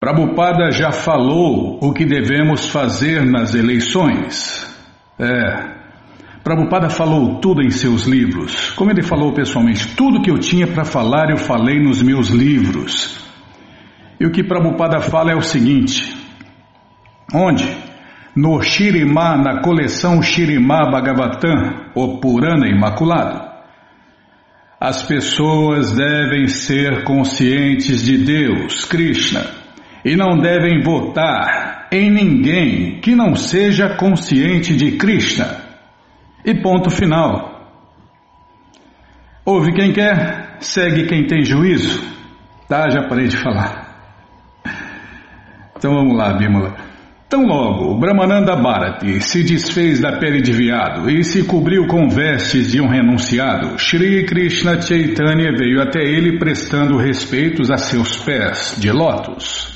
Prabhupada já falou o que devemos fazer nas eleições. É. Prabhupada falou tudo em seus livros. Como ele falou pessoalmente, tudo que eu tinha para falar eu falei nos meus livros. E o que Prabhupada fala é o seguinte: onde? No Shirimá, na coleção Shirimá Bhagavatam, o Purana Imaculado. As pessoas devem ser conscientes de Deus, Krishna e não devem votar em ninguém que não seja consciente de Krishna. E ponto final. Ouve quem quer, segue quem tem juízo. Tá, já parei de falar. Então vamos lá, Bímola. Tão logo, Brahmananda Bharati se desfez da pele de viado e se cobriu com vestes de um renunciado, Shri Krishna Chaitanya veio até ele prestando respeitos a seus pés de lótus.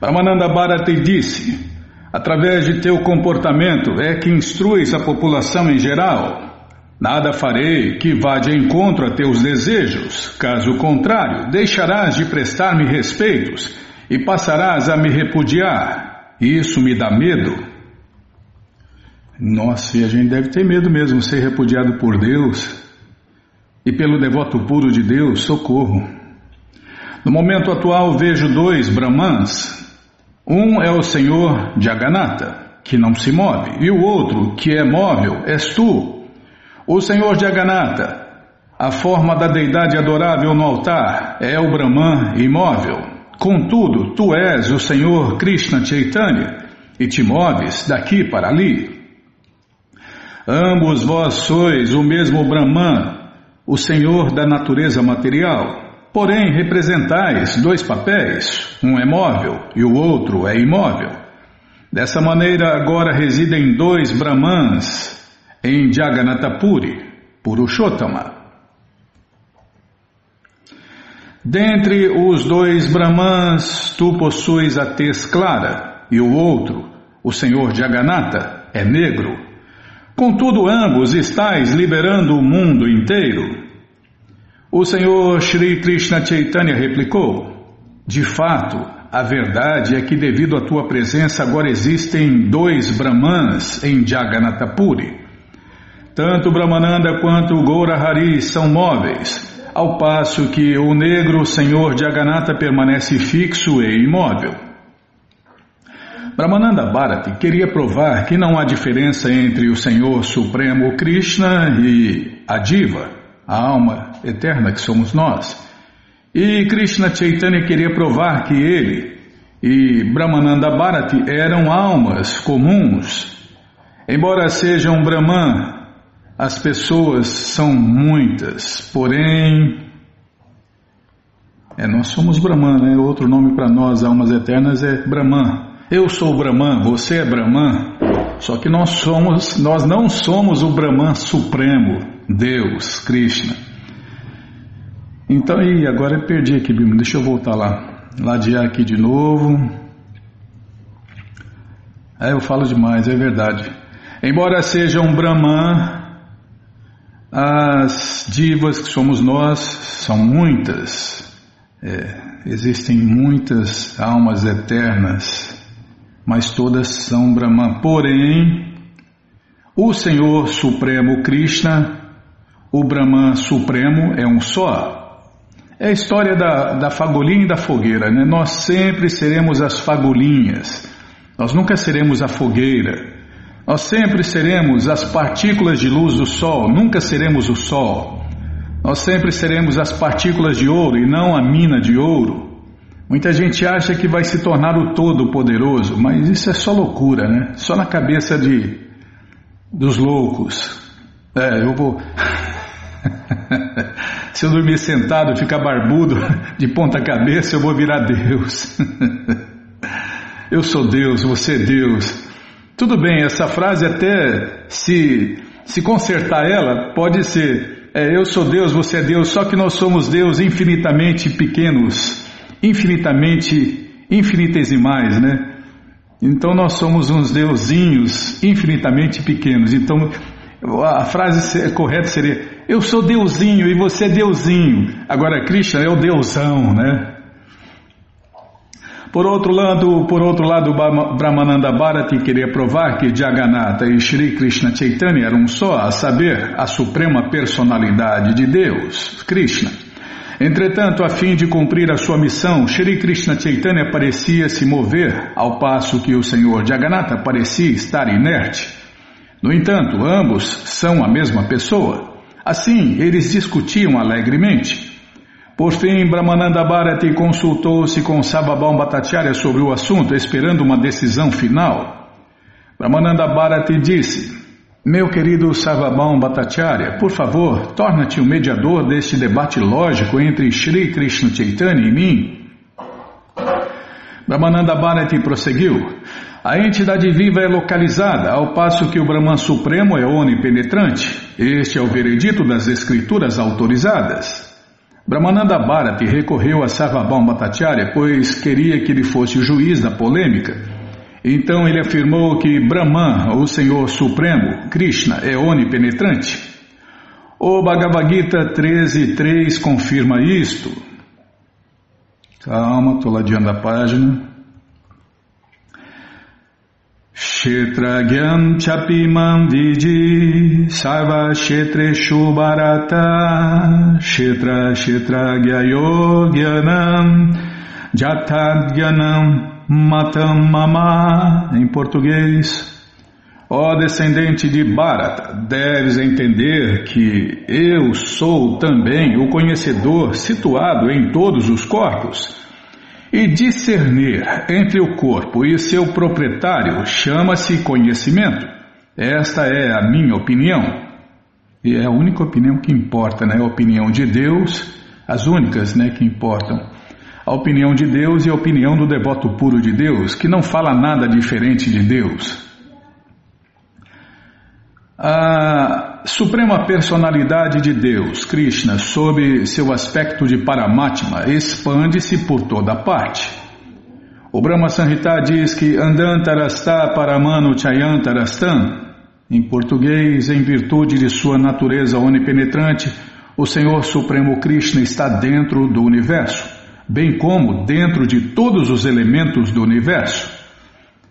Brahmananda Bharati disse: Através de teu comportamento é que instruis a população em geral. Nada farei que vá de encontro a teus desejos. Caso contrário, deixarás de prestar-me respeitos e passarás a me repudiar. Isso me dá medo. Nossa, e a gente deve ter medo mesmo ser repudiado por Deus e pelo devoto puro de Deus, socorro. No momento atual vejo dois Brahmans um é o Senhor Jagannatha, que não se move, e o outro, que é móvel, és tu. O Senhor Jagannatha, a forma da deidade adorável no altar, é o Brahman imóvel. Contudo, tu és o Senhor Krishna Chaitanya e te moves daqui para ali. Ambos vós sois o mesmo Brahman, o Senhor da natureza material. Porém, representais dois papéis, um é móvel e o outro é imóvel. Dessa maneira, agora residem dois Brahmans em Jagannatapuri, Purushottama. Dentre os dois Brahmans, tu possuis a tez clara, e o outro, o Senhor Jagannatha, é negro. Contudo, ambos estais liberando o mundo inteiro. O Senhor Sri Krishna Chaitanya replicou: De fato, a verdade é que, devido à tua presença, agora existem dois Brahmanas em Jagannatapuri. Tanto Brahmananda quanto Gaurahari são móveis, ao passo que o negro Senhor Jagannatha permanece fixo e imóvel. Brahmananda Bharati queria provar que não há diferença entre o Senhor Supremo Krishna e a Diva a alma eterna que somos nós. E Krishna Chaitanya queria provar que ele e Brahmananda Bharati eram almas comuns. Embora sejam Brahman, as pessoas são muitas, porém. É, nós somos Brahman, né? Outro nome para nós, almas eternas, é Brahman. Eu sou Brahman, você é Brahman. Só que nós somos, nós não somos o Brahman supremo. Deus, Krishna. Então, e agora eu perdi aqui, Bima. Deixa eu voltar lá. Ladear aqui de novo. É, eu falo demais, é verdade. Embora seja um Brahman, as divas que somos nós são muitas. É, existem muitas almas eternas, mas todas são Brahman. Porém, o Senhor Supremo Krishna o Brahman Supremo é um só. É a história da, da fagulhinha e da fogueira, né? Nós sempre seremos as fagulhinhas, nós nunca seremos a fogueira. Nós sempre seremos as partículas de luz do Sol, nunca seremos o Sol. Nós sempre seremos as partículas de ouro e não a mina de ouro. Muita gente acha que vai se tornar o Todo-Poderoso, mas isso é só loucura, né? Só na cabeça de dos loucos. É, eu vou. Se eu dormir sentado, ficar barbudo de ponta cabeça, eu vou virar Deus. eu sou Deus, você é Deus. Tudo bem, essa frase até se se consertar ela pode ser é, eu sou Deus, você é Deus, só que nós somos Deus infinitamente pequenos, infinitamente infinitesimais, né? Então nós somos uns deusinhos infinitamente pequenos. Então a frase correta seria eu sou Deusinho e você é Deusinho. Agora, Krishna é o Deusão, né? Por outro lado, por outro lado, Brahmananda Bharati queria provar que Jagannatha e Shri Krishna Chaitanya eram só, a saber, a suprema personalidade de Deus, Krishna. Entretanto, a fim de cumprir a sua missão, Shri Krishna Chaitanya parecia se mover, ao passo que o Senhor Jagannatha parecia estar inerte. No entanto, ambos são a mesma pessoa. Assim, eles discutiam alegremente. Por fim, Brahmananda Bharati consultou-se com Sababam Bhattacharya sobre o assunto, esperando uma decisão final. Brahmananda Bharati disse: Meu querido Sarvabhaum Bhattacharya, por favor, torna-te o mediador deste debate lógico entre Sri Krishna Chaitanya e mim. Brahmananda Bharati prosseguiu: A entidade viva é localizada, ao passo que o Brahman Supremo é onipenetrante. Este é o veredito das escrituras autorizadas. Brahmananda Bharati recorreu a Sarvabhaum Bhattacharya, pois queria que ele fosse o juiz da polêmica. Então ele afirmou que Brahman, o Senhor Supremo, Krishna, é onipenetrante. O Bhagavad Gita 13.3 confirma isto. Calma, estou ladeando a página. Kshetragyam chapimam viji sarva kshetreshu bharata kshetra kshetragya yogyanam jatadgyanam matam mama em português. Ó descendente de Bharata, deves entender que eu sou também o conhecedor situado em todos os corpos e discernir entre o corpo e seu proprietário chama-se conhecimento. Esta é a minha opinião. E é a única opinião que importa, né? A opinião de Deus, as únicas, né, que importam. A opinião de Deus e a opinião do devoto puro de Deus, que não fala nada diferente de Deus. A Suprema Personalidade de Deus, Krishna, sob seu aspecto de Paramatma, expande-se por toda parte. O Brahma Sanhita diz que Andantarasta Paramano Chayantarastam, em português, em virtude de sua natureza onipenetrante, o Senhor Supremo Krishna está dentro do universo, bem como dentro de todos os elementos do universo.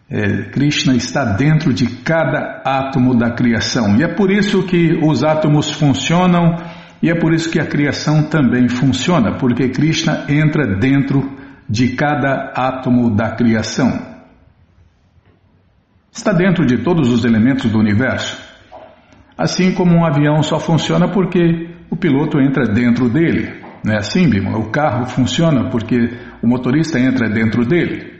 É, Krishna está dentro de cada átomo da criação. E é por isso que os átomos funcionam e é por isso que a criação também funciona, porque Krishna entra dentro de cada átomo da criação. Está dentro de todos os elementos do universo. Assim como um avião só funciona porque o piloto entra dentro dele. Não é assim, Bima? O carro funciona porque o motorista entra dentro dele.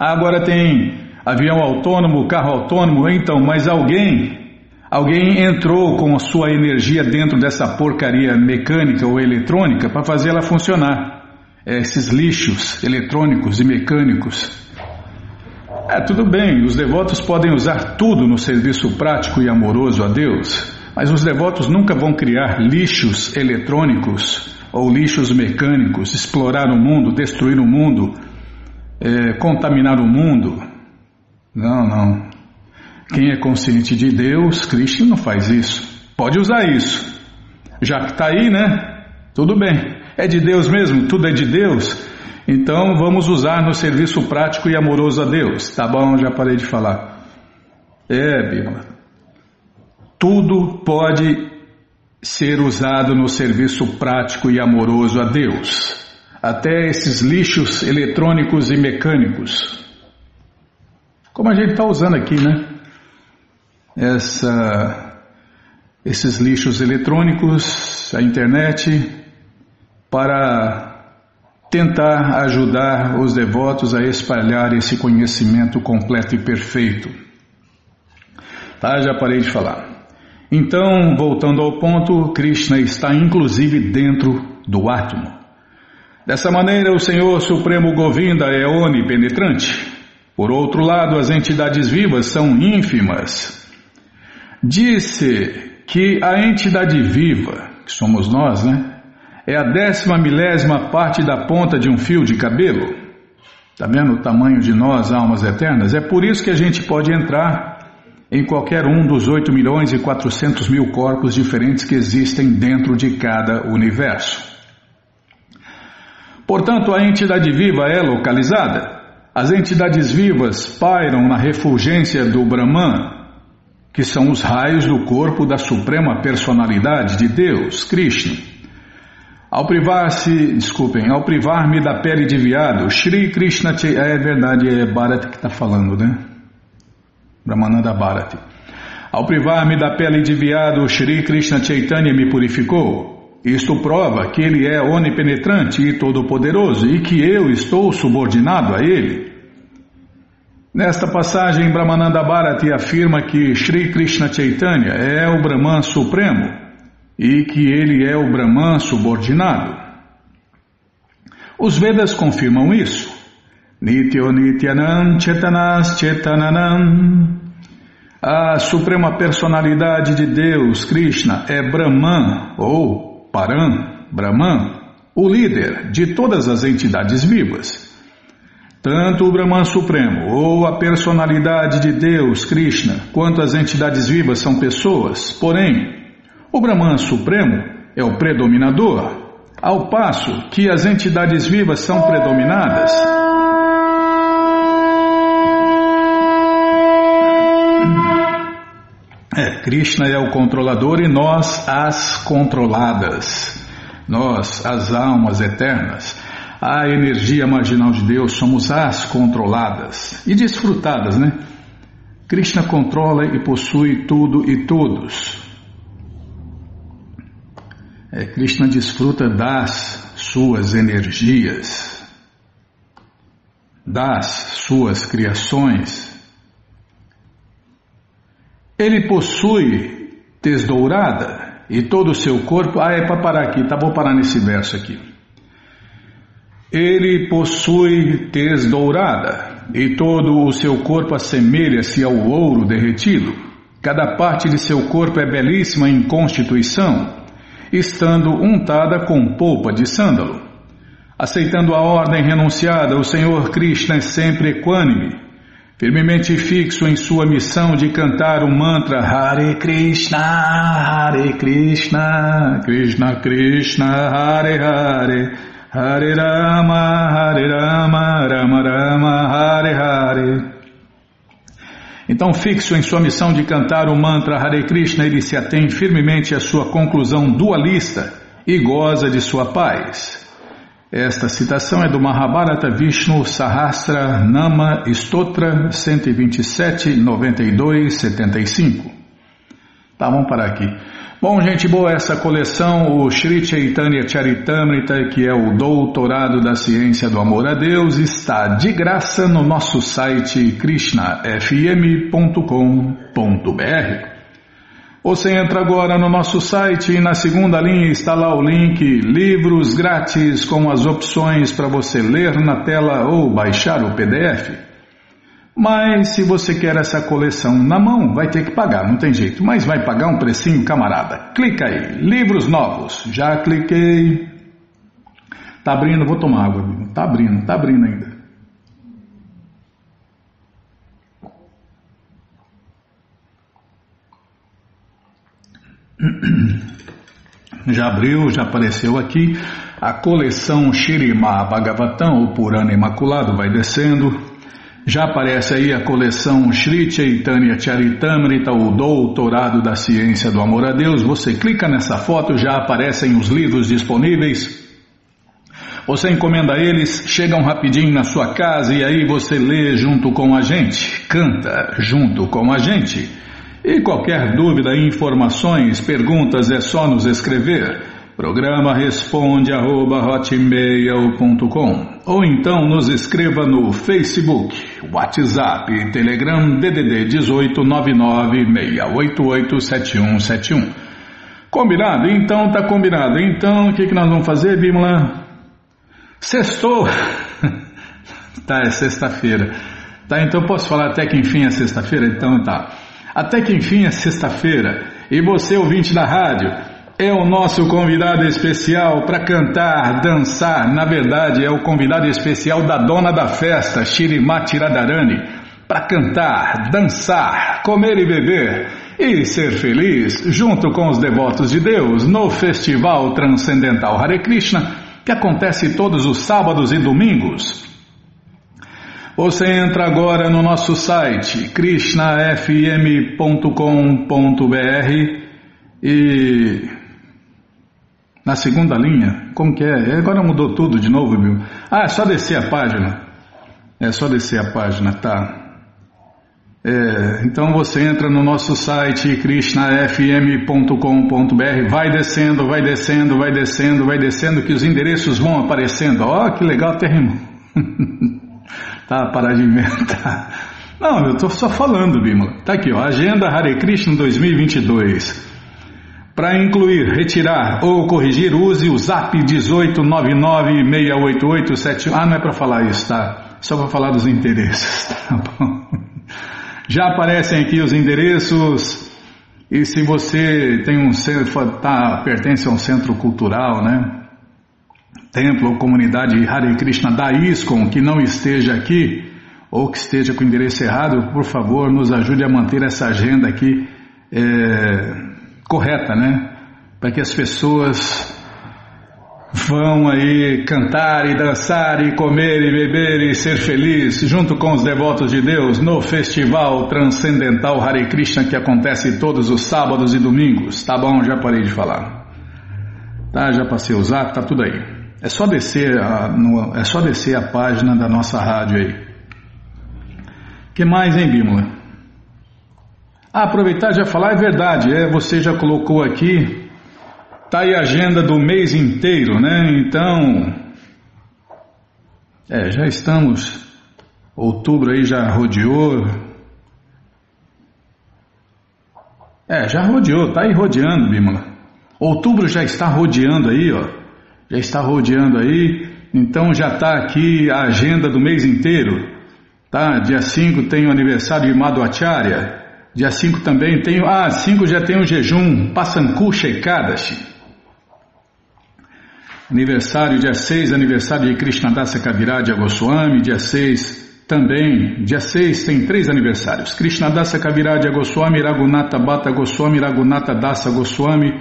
Agora tem avião autônomo, carro autônomo, então, mas alguém, alguém entrou com a sua energia dentro dessa porcaria mecânica ou eletrônica para fazer ela funcionar. É, esses lixos eletrônicos e mecânicos. É, tudo bem, os devotos podem usar tudo no serviço prático e amoroso a Deus, mas os devotos nunca vão criar lixos eletrônicos ou lixos mecânicos, explorar o mundo, destruir o mundo é, contaminar o mundo. Não, não. Quem é consciente de Deus, Cristo não faz isso. Pode usar isso. Já que está aí, né? Tudo bem. É de Deus mesmo, tudo é de Deus. Então vamos usar no serviço prático e amoroso a Deus. Tá bom, já parei de falar. É, Bíblia. Tudo pode ser usado no serviço prático e amoroso a Deus até esses lixos eletrônicos e mecânicos. Como a gente está usando aqui, né? Essa, esses lixos eletrônicos, a internet, para tentar ajudar os devotos a espalhar esse conhecimento completo e perfeito. Tá, já parei de falar. Então, voltando ao ponto, Krishna está inclusive dentro do átomo. Dessa maneira, o Senhor Supremo Govinda é onipenetrante. Por outro lado, as entidades vivas são ínfimas. Disse que a entidade viva, que somos nós, né? É a décima milésima parte da ponta de um fio de cabelo. Está vendo o tamanho de nós, almas eternas? É por isso que a gente pode entrar em qualquer um dos 8 milhões e 400 mil corpos diferentes que existem dentro de cada universo. Portanto, a entidade viva é localizada. As entidades vivas pairam na refulgência do Brahman, que são os raios do corpo da suprema personalidade de Deus, Krishna. Ao privar-se, desculpem, ao privar-me da pele de viado, Shri Krishna, é verdade, é Bharat que está falando, né? Brahmananda Bharati. Ao privar-me da pele de viado, Shri Krishna Chaitanya me purificou. Isto prova que ele é onipenetrante e todo-poderoso e que eu estou subordinado a ele. Nesta passagem, Brahmananda Bharati afirma que Shri Krishna Chaitanya é o Brahman Supremo e que ele é o Brahman subordinado. Os Vedas confirmam isso. Nityo Nityanam Chetanas Chetananam a suprema personalidade de Deus, Krishna, é Brahman ou Param, Brahman, o líder de todas as entidades vivas. Tanto o Brahman Supremo ou a personalidade de Deus, Krishna, quanto as entidades vivas são pessoas, porém, o Brahman Supremo é o predominador, ao passo que as entidades vivas são predominadas. É, Krishna é o controlador e nós as controladas. Nós, as almas eternas, a energia marginal de Deus, somos as controladas e desfrutadas, né? Krishna controla e possui tudo e todos. É, Krishna desfruta das suas energias, das suas criações, ele possui tez dourada e todo o seu corpo. Ah, é para parar aqui, tá? Vou parar nesse verso aqui. Ele possui tez dourada e todo o seu corpo assemelha-se ao ouro derretido. Cada parte de seu corpo é belíssima em constituição, estando untada com polpa de sândalo. Aceitando a ordem renunciada, o Senhor Krishna é sempre equânime firmemente fixo em sua missão de cantar o mantra Hare Krishna, Hare Krishna, Krishna Krishna, Hare Hare, Hare Rama, Hare Rama, Rama Rama, Hare Hare. Então, fixo em sua missão de cantar o mantra Hare Krishna, ele se atém firmemente à sua conclusão dualista e goza de sua paz. Esta citação é do Mahabharata Vishnu Sahasra Nama Stotra 127, 92, 75. Tá, vamos parar aqui. Bom, gente boa, essa coleção, o Sri Chaitanya Charitamrita, que é o doutorado da ciência do amor a Deus, está de graça no nosso site krishnafm.com.br. Você entra agora no nosso site e na segunda linha está lá o link Livros Grátis com as opções para você ler na tela ou baixar o PDF. Mas se você quer essa coleção na mão, vai ter que pagar, não tem jeito. Mas vai pagar um precinho, camarada. Clica aí, livros novos. Já cliquei. Tá abrindo, vou tomar água. Tá abrindo, tá abrindo ainda. Já abriu, já apareceu aqui a coleção Shirima Bhagavatam, o Purana Imaculado, vai descendo. Já aparece aí a coleção Sri Chaitanya Charitamrita, o Doutorado da Ciência do Amor a Deus. Você clica nessa foto, já aparecem os livros disponíveis. Você encomenda eles, chegam rapidinho na sua casa e aí você lê junto com a gente, canta junto com a gente. E qualquer dúvida, informações, perguntas é só nos escrever. Programa responde arroba, ou então nos escreva no Facebook, WhatsApp, Telegram DDD 18 996887171. Combinado? Então tá combinado. Então o que, que nós vamos fazer, Bimala? Sextou! tá, é sexta-feira. Tá, então posso falar até que enfim é sexta-feira? Então tá. Até que enfim é sexta-feira e você, ouvinte da rádio, é o nosso convidado especial para cantar, dançar. Na verdade, é o convidado especial da dona da festa, Shirimati Radharani, para cantar, dançar, comer e beber e ser feliz junto com os devotos de Deus no Festival Transcendental Hare Krishna que acontece todos os sábados e domingos. Você entra agora no nosso site krishnafm.com.br e na segunda linha, como que é? Agora mudou tudo de novo, viu? Ah, é só descer a página. É só descer a página, tá? É, então você entra no nosso site krishnafm.com.br, vai descendo, vai descendo, vai descendo, vai descendo, que os endereços vão aparecendo. Ó, oh, que legal, rimou. tá, parar de inventar. Não, eu estou só falando, Bimala. Tá aqui, ó, Agenda Hare Krishna 2022. Para incluir, retirar ou corrigir, use o zap 189968871. Ah, não é para falar isso, tá? Só para falar dos interesses, tá bom? Já aparecem aqui os endereços. E se você tem um tá, pertence a um centro cultural, né? Templo ou comunidade Hare Krishna da ISKCON que não esteja aqui, ou que esteja com o endereço errado, por favor, nos ajude a manter essa agenda aqui é, correta, né? Para que as pessoas vão aí cantar e dançar e comer e beber e ser feliz junto com os devotos de Deus no festival transcendental Hare Krishna que acontece todos os sábados e domingos. Tá bom, já parei de falar. Tá, já passei o zap, tá tudo aí. É só descer a, no, é só descer a página da nossa rádio aí. Que mais, hein, Bímola? Ah, aproveitar já falar, é verdade, é, você já colocou aqui Tá aí a agenda do mês inteiro, né? Então, é, já estamos, outubro aí já rodeou. É, já rodeou, tá aí rodeando, Bimala. Outubro já está rodeando aí, ó. Já está rodeando aí, então já está aqui a agenda do mês inteiro. Tá? Dia 5 tem o aniversário de Madhvacharya. Dia 5 também tem. Ah, 5 já tem o jejum, Passanku Sheikadashi. Aniversário dia 6, aniversário de Krishnadasa Kaviraj Goswami, dia 6 também, dia 6 tem três aniversários. Krishnadasa Kaviraj Goswami, Raghunatha Bhatta Goswami, Raghunatha Dasa Goswami.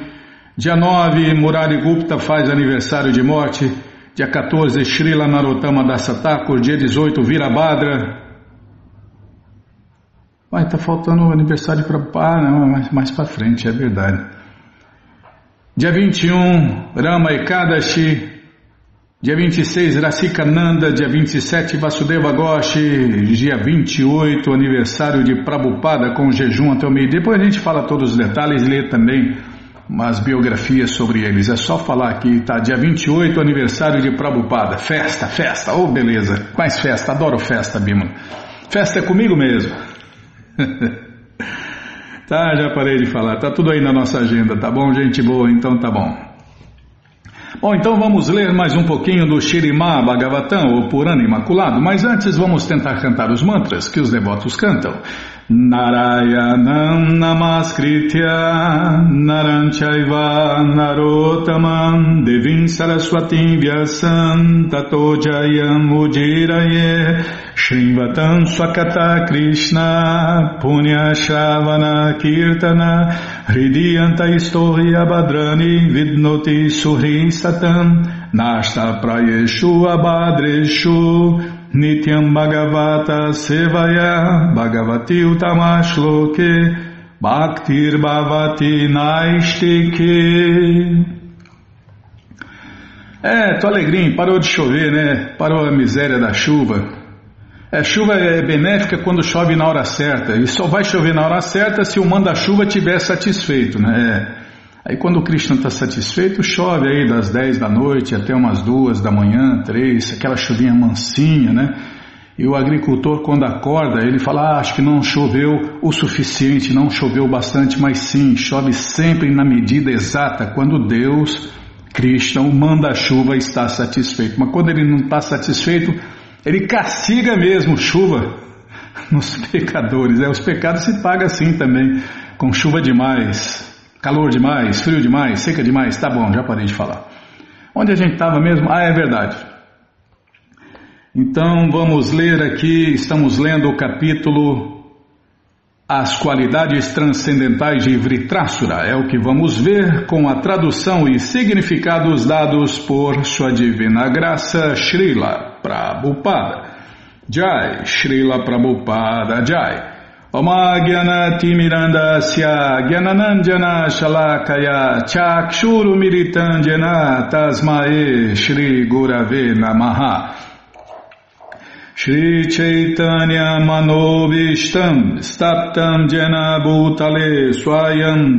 Dia 9, Murari Gupta faz aniversário de morte. Dia 14, Srila Narottama Dasa Thakur. Dia 18, Virabhadra. Vai, tá faltando o aniversário para... Ah, não, mais, mais para frente, é verdade. Dia 21, Rama Ekadashi. Dia 26, Nanda. Dia 27, Vasudeva Goshi. Dia 28, aniversário de Prabhupada com jejum até o meio. Depois a gente fala todos os detalhes e lê também umas biografias sobre eles. É só falar aqui, tá? Dia 28, aniversário de Prabhupada. Festa, festa, oh beleza. Mais festa, adoro festa, Bima. Festa é comigo mesmo. Tá, já parei de falar. Tá tudo aí na nossa agenda, tá bom, gente boa? Então tá bom. Bom, então vamos ler mais um pouquinho do Shirimá Bhagavatam, ou Purana Imaculado, mas antes vamos tentar cantar os mantras que os devotos cantam. Narayanam Namaskritya Naranchaiva Narotamam Devim Saraswatim Vyasam Tato Jayam Ujiraye Shrivatam Swakata Krishna Punya Shravana Kirtana Hridiyanta Istori Abhadrani Vidnoti Suhri Satam Nashta Prayeshu Abhadreshu Nityam Bhagavata Sevaya Bhagavati Utamashloke Bhaktir Bhavati Naistike É, tô alegrinho, parou de chover, né? Parou a miséria da chuva. É, chuva é benéfica quando chove na hora certa, e só vai chover na hora certa se o manda-chuva estiver satisfeito, né? É. Aí quando o Krishna está satisfeito, chove aí das 10 da noite até umas duas da manhã, três, aquela chuvinha mansinha, né? E o agricultor, quando acorda, ele fala: ah, Acho que não choveu o suficiente, não choveu bastante, mas sim, chove sempre na medida exata, quando Deus, Krishna, o manda-chuva, está satisfeito. Mas quando ele não está satisfeito, ele castiga mesmo chuva nos pecadores. É, os pecados se pagam assim também, com chuva demais, Calor demais, frio demais, seca demais, tá bom, já parei de falar. Onde a gente estava mesmo? Ah, é verdade. Então vamos ler aqui, estamos lendo o capítulo as qualidades transcendentais de Vritrasura é o que vamos ver com a tradução e significados dados por Sua Divina Graça Srila Prabhupada. Jai, Srila Prabhupada Jai. Oma Timirandasya Gyananandjana Shalakaya Chakshuru Miritandjana Tasmae Shri Gurave Namaha Shri Chaitanya Manobishtam Staptam Jena Bhutale Swayam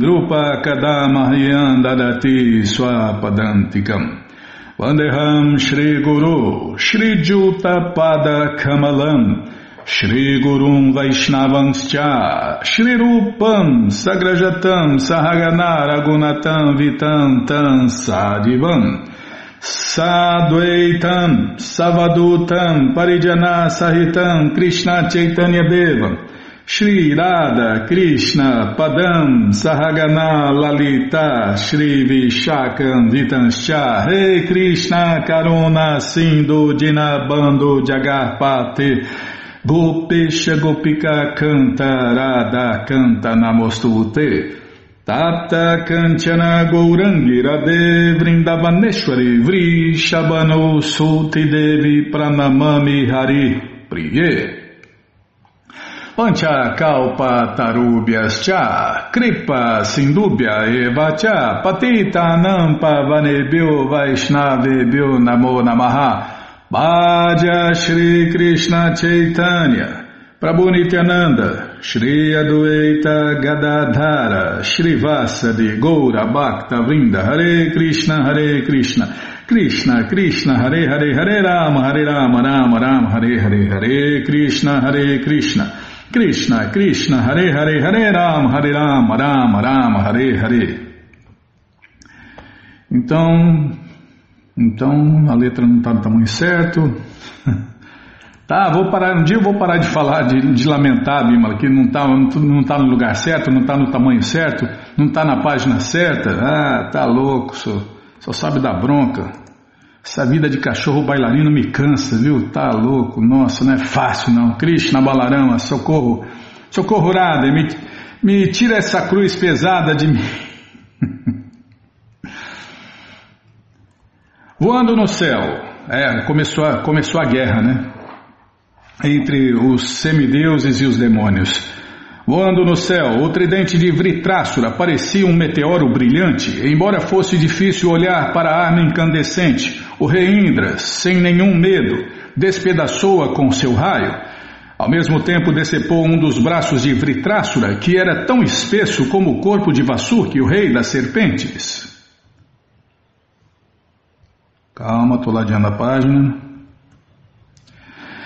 Vandeham Shri Guru Shri Juta Pada Kamalam Shri Gurum Vaishnavanscha Shri Rupam Sagrajatam Sahagana Ragunatam Vitam Tam Sadivam Sadvaitam Savadutam Parijana Sahitam Krishna Chaitanya Deva Shri Radha Krishna Padam Sahagana Lalita Shri Vishakam Vitanscha Rei Krishna Karuna Sindhu Dinabando Jagarpate Gopesha Gopika Canta Radha Canta Namostute Tata Kanchana Gourangi Radhe Vrindavaneshwari Vri Shabano Suti Devi Pranamami Hari Priye Pancha Kalpa Tarubhyas Cha. Kripa Sindubhya Eva Cha. Patita Nampa Vanebhyo Vaishnavebhyo Namo Namaha. Bhaja Shri Krishna Chaitanya. Prabhu Nityananda. Shri Adueita Gadadhara. Shri Vasadi Goura Bhakta Vrinda. Hare Krishna Hare Krishna. Krishna Krishna Hare Hare Hare Rama Hare Rama Rama Rama Hare Hare Hare Krishna Hare Krishna Krishna Krishna Hare Hare Hare Rama Hare Rama Rama Rama Hare Hare Então, então a letra não está no tamanho certo. Tá, vou parar, um dia eu vou parar de falar, de, de lamentar, Bimala, que não está não tá no lugar certo, não está no tamanho certo, não está na página certa. Ah, tá louco, só, só sabe dar bronca. Essa vida de cachorro bailarino me cansa, viu? Tá louco, nossa, não é fácil não. Krishna Balarama, socorro, socorro Radha, me, me tira essa cruz pesada de mim. Voando no céu, é, começou a, começou a guerra, né? entre os semideuses e os demônios. Voando no céu, o tridente de Vritrasura parecia um meteoro brilhante, embora fosse difícil olhar para a arma incandescente. O rei Indra, sem nenhum medo, despedaçou-a com seu raio. Ao mesmo tempo, decepou um dos braços de Vritrasura, que era tão espesso como o corpo de Vasurki, o rei das serpentes. Calma, estou ladeando a página.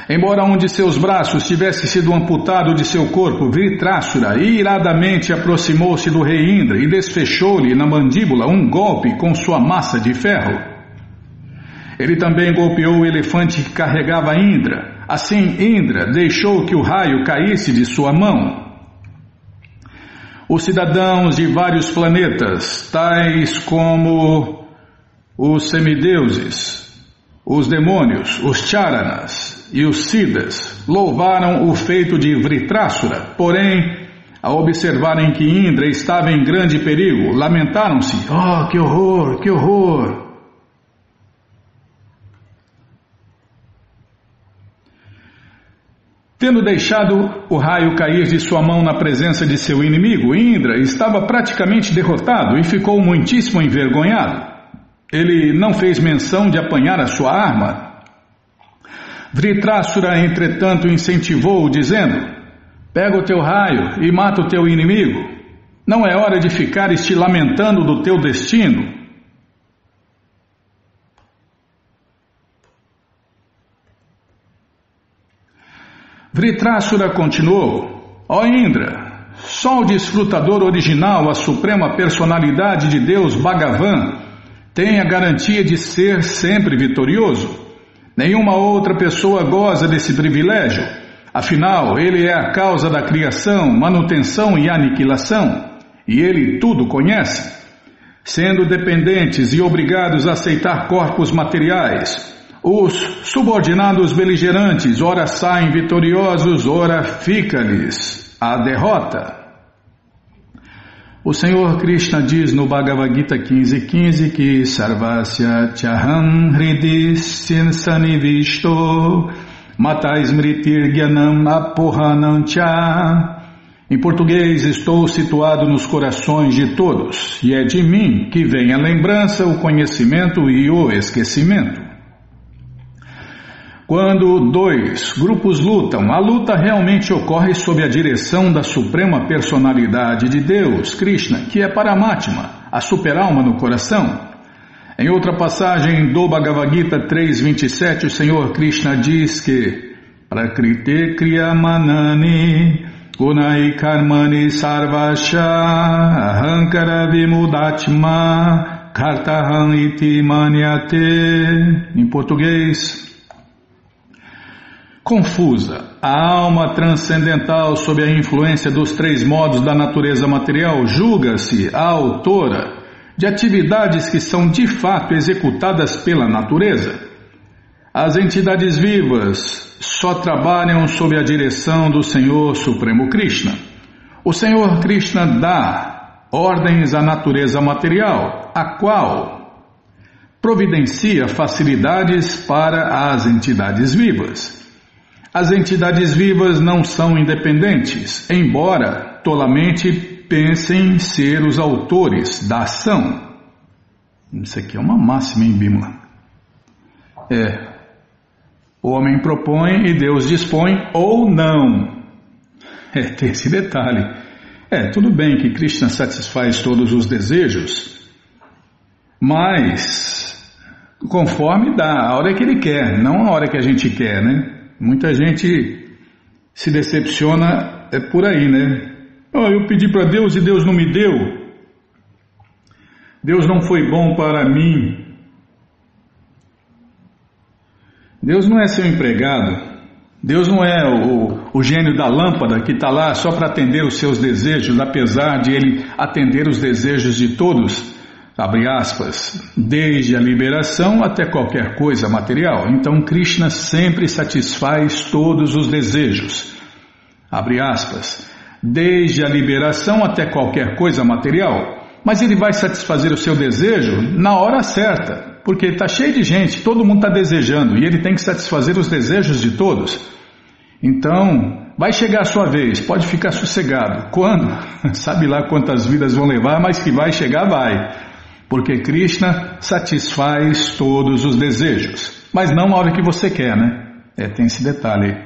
Embora um de seus braços tivesse sido amputado de seu corpo, Vritrasura iradamente aproximou-se do rei Indra e desfechou-lhe na mandíbula um golpe com sua massa de ferro. Ele também golpeou o elefante que carregava Indra. Assim, Indra deixou que o raio caísse de sua mão. Os cidadãos de vários planetas, tais como os semideuses, os demônios, os charanas, e os Siddhas louvaram o feito de Vritrasura, porém, ao observarem que Indra estava em grande perigo, lamentaram-se: Oh, que horror, que horror! Tendo deixado o raio cair de sua mão na presença de seu inimigo, Indra estava praticamente derrotado e ficou muitíssimo envergonhado. Ele não fez menção de apanhar a sua arma, Vritrasura, entretanto, incentivou, dizendo: Pega o teu raio e mata o teu inimigo. Não é hora de ficar te lamentando do teu destino. Vritrasura continuou: Ó oh Indra, só o desfrutador original, a suprema personalidade de Deus Bhagavan, tem a garantia de ser sempre vitorioso. Nenhuma outra pessoa goza desse privilégio. Afinal, ele é a causa da criação, manutenção e aniquilação, e ele tudo conhece. Sendo dependentes e obrigados a aceitar corpos materiais, os subordinados beligerantes ora saem vitoriosos, ora fica-lhes. a derrota. O Senhor Krishna diz no Bhagavad Gita 15.15 15 que Sarvasya Chaham Hridis Sanivisto Mata Smritir Gyanam Apohanam Cha em português, estou situado nos corações de todos, e é de mim que vem a lembrança, o conhecimento e o esquecimento. Quando dois grupos lutam, a luta realmente ocorre sob a direção da Suprema Personalidade de Deus, Krishna, que é Paramatma, a superalma no coração. Em outra passagem do Bhagavad Gita 3.27, o Senhor Krishna diz que Prakriti Kriyamanani Gunai Karmani Sarvasha Ahankara Vimudatma Kartaham Iti Manyate Em português Confusa, a alma transcendental sob a influência dos três modos da natureza material julga-se a autora de atividades que são de fato executadas pela natureza. As entidades vivas só trabalham sob a direção do Senhor Supremo Krishna. O Senhor Krishna dá ordens à natureza material, a qual providencia facilidades para as entidades vivas. As entidades vivas não são independentes, embora tolamente pensem ser os autores da ação. Isso aqui é uma máxima em Bíblia. É, o homem propõe e Deus dispõe ou não. É, tem esse detalhe. É, tudo bem que Krishna satisfaz todos os desejos, mas conforme dá, a hora que ele quer, não a hora que a gente quer, né? Muita gente se decepciona é por aí, né? Oh, eu pedi para Deus e Deus não me deu. Deus não foi bom para mim. Deus não é seu empregado. Deus não é o, o gênio da lâmpada que está lá só para atender os seus desejos, apesar de ele atender os desejos de todos, abre aspas, desde a liberação até qualquer coisa material. Então Krishna sempre satisfaz todos os desejos, abre aspas, desde a liberação até qualquer coisa material. Mas ele vai satisfazer o seu desejo na hora certa, porque está cheio de gente, todo mundo está desejando e ele tem que satisfazer os desejos de todos. Então, vai chegar a sua vez, pode ficar sossegado. Quando? Sabe lá quantas vidas vão levar, mas que vai chegar, vai. Porque Krishna satisfaz todos os desejos, mas não a hora que você quer, né? É, tem esse detalhe.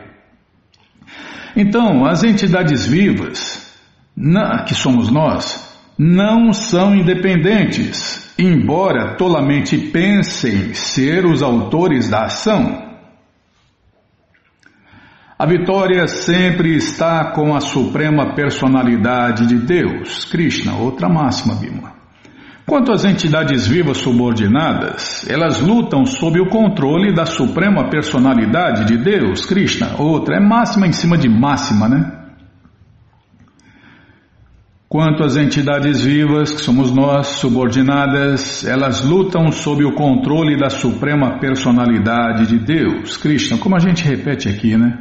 Então, as entidades vivas, na, que somos nós, não são independentes, embora tolamente pensem ser os autores da ação. A vitória sempre está com a suprema personalidade de Deus, Krishna, outra máxima, Bima. Quanto às entidades vivas subordinadas, elas lutam sob o controle da suprema personalidade de Deus, Krishna, outra, é máxima em cima de máxima, né? Quanto às entidades vivas, que somos nós, subordinadas, elas lutam sob o controle da suprema personalidade de Deus, Krishna, como a gente repete aqui, né?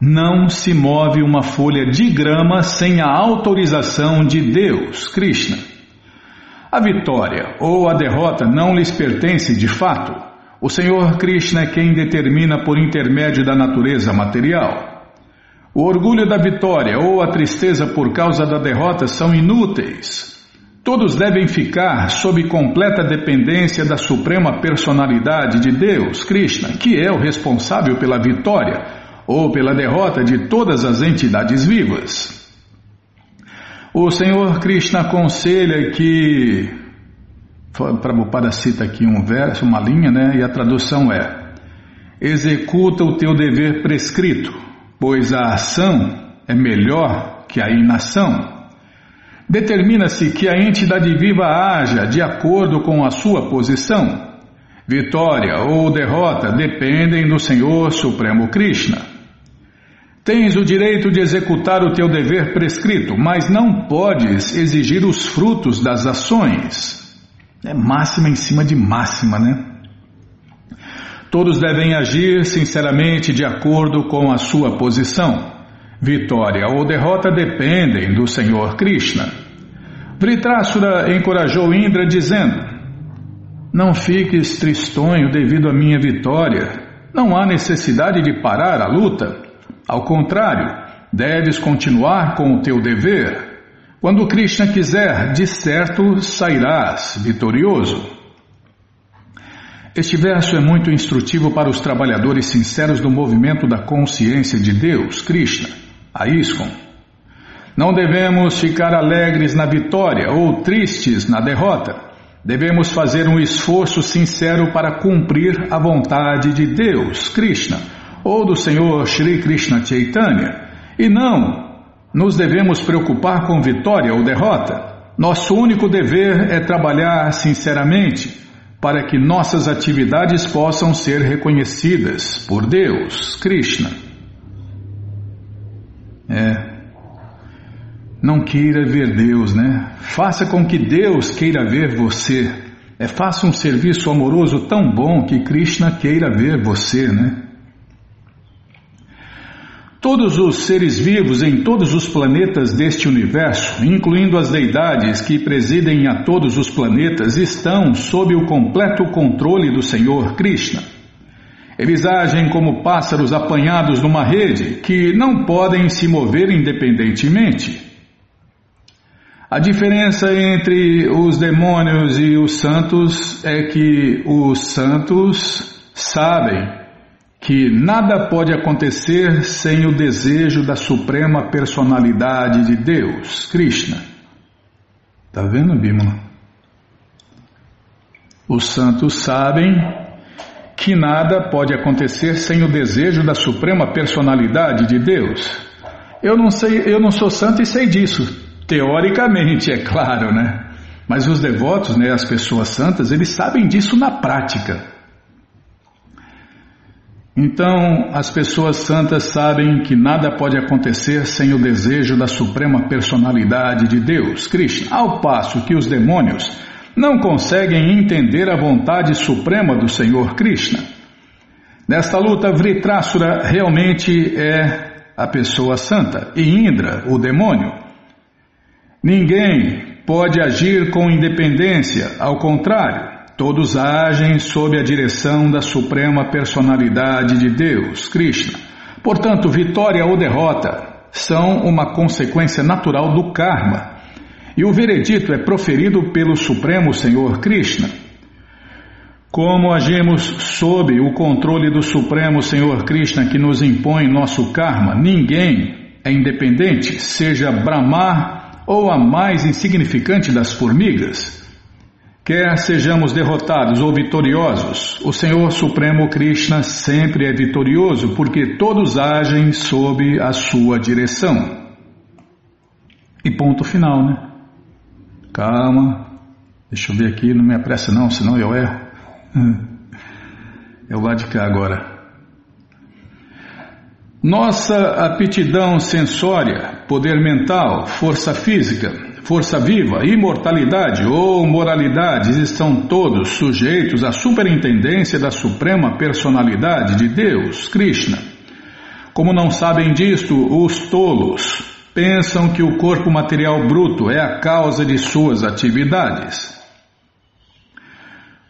Não se move uma folha de grama sem a autorização de Deus, Krishna. A vitória ou a derrota não lhes pertence de fato. O Senhor Krishna é quem determina por intermédio da natureza material. O orgulho da vitória ou a tristeza por causa da derrota são inúteis. Todos devem ficar sob completa dependência da suprema personalidade de Deus, Krishna, que é o responsável pela vitória ou pela derrota de todas as entidades vivas. O Senhor Krishna aconselha que. Prabhupada cita aqui um verso, uma linha, né? E a tradução é: Executa o teu dever prescrito pois a ação é melhor que a inação. Determina-se que a entidade viva haja de acordo com a sua posição. Vitória ou derrota dependem do Senhor Supremo Krishna. Tens o direito de executar o teu dever prescrito, mas não podes exigir os frutos das ações. É máxima em cima de máxima, né? Todos devem agir sinceramente de acordo com a sua posição. Vitória ou derrota dependem do Senhor Krishna. Vritrasura encorajou Indra dizendo: Não fiques tristonho devido à minha vitória. Não há necessidade de parar a luta. Ao contrário, deves continuar com o teu dever. Quando Krishna quiser, de certo sairás vitorioso. Este verso é muito instrutivo para os trabalhadores sinceros do movimento da consciência de Deus, Krishna, a ISKCON. Não devemos ficar alegres na vitória ou tristes na derrota. Devemos fazer um esforço sincero para cumprir a vontade de Deus, Krishna, ou do Senhor Sri Krishna Chaitanya, e não nos devemos preocupar com vitória ou derrota. Nosso único dever é trabalhar sinceramente para que nossas atividades possam ser reconhecidas por Deus, Krishna. É. Não queira ver Deus, né? Faça com que Deus queira ver você. É faça um serviço amoroso tão bom que Krishna queira ver você, né? Todos os seres vivos em todos os planetas deste universo, incluindo as deidades que presidem a todos os planetas, estão sob o completo controle do Senhor Krishna. Eles agem como pássaros apanhados numa rede que não podem se mover independentemente. A diferença entre os demônios e os santos é que os santos sabem que nada pode acontecer sem o desejo da suprema personalidade de Deus, Krishna. Está vendo, Bímola? Os santos sabem que nada pode acontecer sem o desejo da suprema personalidade de Deus. Eu não sei, eu não sou santo e sei disso. Teoricamente, é claro, né? Mas os devotos, né, as pessoas santas, eles sabem disso na prática. Então, as pessoas santas sabem que nada pode acontecer sem o desejo da suprema personalidade de Deus, Krishna, ao passo que os demônios não conseguem entender a vontade suprema do Senhor Krishna. Nesta luta, Vritrasura realmente é a pessoa santa e Indra, o demônio. Ninguém pode agir com independência, ao contrário, Todos agem sob a direção da suprema personalidade de Deus, Krishna. Portanto, vitória ou derrota são uma consequência natural do karma. E o veredito é proferido pelo Supremo Senhor Krishna. Como agimos sob o controle do Supremo Senhor Krishna que nos impõe nosso karma, ninguém é independente, seja Brahma ou a mais insignificante das formigas. Quer sejamos derrotados ou vitoriosos, o Senhor Supremo Krishna sempre é vitorioso porque todos agem sob a sua direção. E ponto final, né? Calma, deixa eu ver aqui, não me apressa não, senão eu erro. É o lado de cá agora. Nossa aptidão sensória, poder mental, força física, força viva, imortalidade ou moralidades estão todos sujeitos à superintendência da suprema personalidade de Deus, Krishna. Como não sabem disto, os tolos pensam que o corpo material bruto é a causa de suas atividades.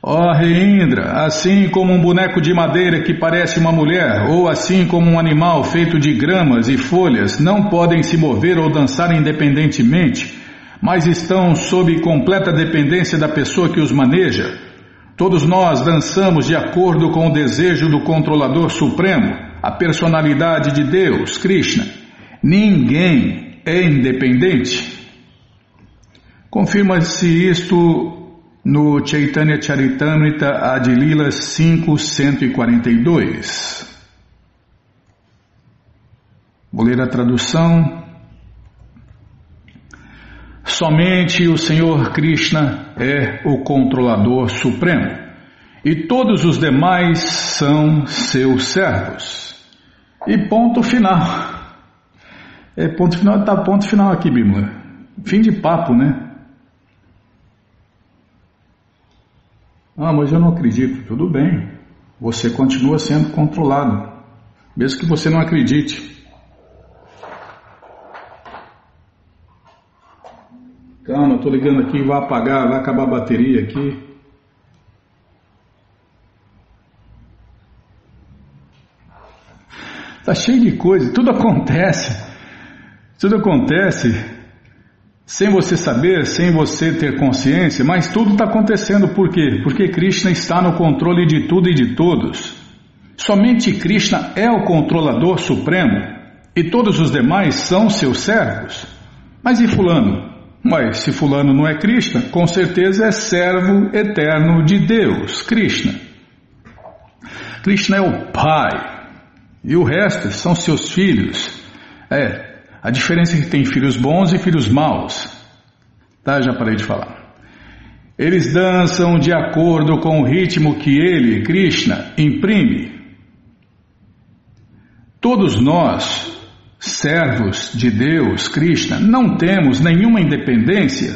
Ó oh, Reindra, assim como um boneco de madeira que parece uma mulher, ou assim como um animal feito de gramas e folhas, não podem se mover ou dançar independentemente, mas estão sob completa dependência da pessoa que os maneja. Todos nós dançamos de acordo com o desejo do controlador supremo, a personalidade de Deus, Krishna. Ninguém é independente. Confirma-se isto no Chaitanya Charitamrita Adilila 5.142. Vou ler a tradução. Somente o Senhor Krishna é o controlador supremo e todos os demais são seus servos. E ponto final. É ponto final, tá ponto final aqui, Bíblia. Fim de papo, né? Ah, mas eu não acredito. Tudo bem. Você continua sendo controlado, mesmo que você não acredite. Calma, estou ligando aqui, vai apagar, vai acabar a bateria aqui. Tá cheio de coisa, tudo acontece. Tudo acontece sem você saber, sem você ter consciência, mas tudo está acontecendo por quê? Porque Krishna está no controle de tudo e de todos. Somente Krishna é o controlador supremo e todos os demais são seus servos. Mas e Fulano? Mas se Fulano não é Krishna, com certeza é servo eterno de Deus, Krishna. Krishna é o Pai e o resto são seus filhos. É, a diferença é que tem filhos bons e filhos maus. Tá, já parei de falar. Eles dançam de acordo com o ritmo que ele, Krishna, imprime. Todos nós, servos de Deus, Krishna, não temos nenhuma independência.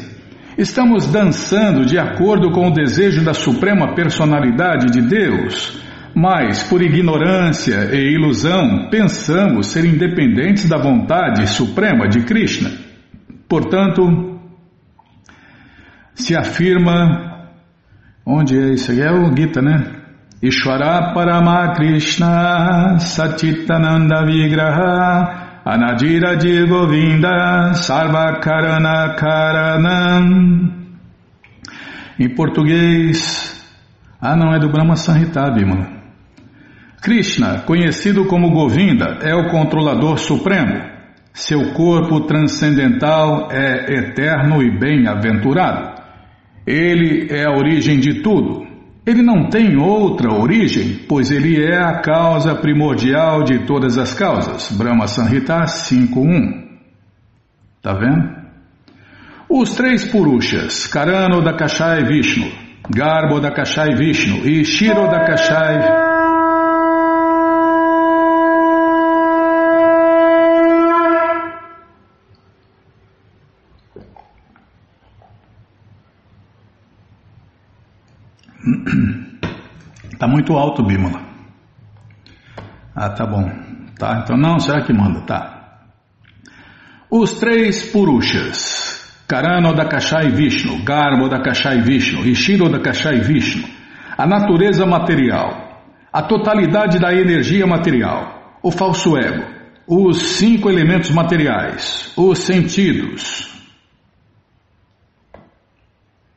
Estamos dançando de acordo com o desejo da suprema personalidade de Deus mas, por ignorância e ilusão, pensamos ser independentes da vontade suprema de Krishna. Portanto, se afirma. Onde é isso? É o Gita, né? Ishvara Parama Krishna Satitananda Vigraha Anadira de Govinda Sarvakarana Karanam Em português, ah não, é do Brahma Sanhita, Bimala. Krishna, conhecido como Govinda, é o controlador supremo. Seu corpo transcendental é eterno e bem-aventurado. Ele é a origem de tudo. Ele não tem outra origem, pois ele é a causa primordial de todas as causas. Brahma Sanhita 5.1 Tá vendo? Os três Purushas, Karano da Kashai Vishnu, Garbo da Kashai Vishnu e Shiro da Kashai Tá muito alto, Bímola. Ah, tá bom. Tá, então não, será que manda? Tá. Os três Purushas, Karano Dakashai Vishnu, Garbo Dakashai Vishnu. E Shiro Dakashai Vishnu, a natureza material, a totalidade da energia material, o falso ego, os cinco elementos materiais, os sentidos,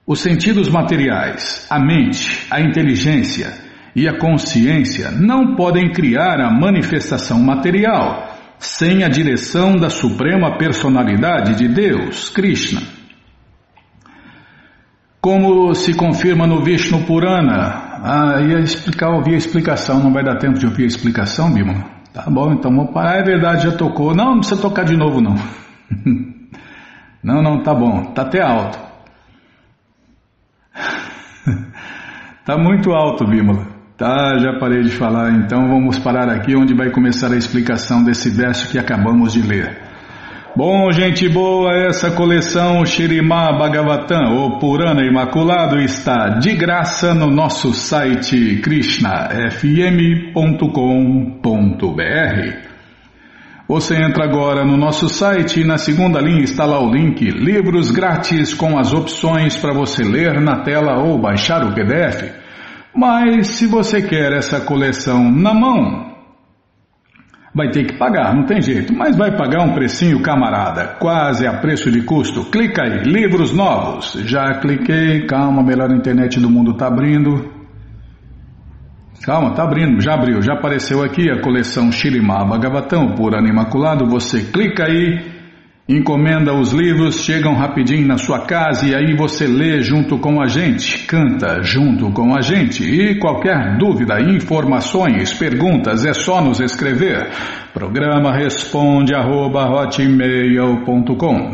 os sentidos materiais, a mente, a inteligência e a consciência não podem criar a manifestação material sem a direção da Suprema Personalidade de Deus, Krishna. Como se confirma no Vishnu Purana, ah, ia explicar, ouvir a explicação, não vai dar tempo de ouvir a explicação, Bima? Tá bom, então vou parar, é verdade, já tocou. Não, não precisa tocar de novo, não. não, não, tá bom, tá até alto. Tá muito alto, Bímola. Tá, já parei de falar, então vamos parar aqui onde vai começar a explicação desse verso que acabamos de ler. Bom, gente boa, essa coleção Shirimá Bhagavatam, o Purana Imaculado, está de graça no nosso site krishnafm.com.br. Você entra agora no nosso site e na segunda linha está lá o link Livros Grátis com as opções para você ler na tela ou baixar o PDF. Mas se você quer essa coleção na mão, vai ter que pagar, não tem jeito, mas vai pagar um precinho camarada, quase a preço de custo. Clica aí, livros novos. Já cliquei, calma, a melhor internet do mundo está abrindo. Calma, está abrindo, já abriu, já apareceu aqui a coleção Shirimá Bhagavatam por Animaculado. Você clica aí Encomenda os livros, chegam rapidinho na sua casa e aí você lê junto com a gente, canta junto com a gente. E qualquer dúvida, informações, perguntas, é só nos escrever. Programa responde arroba,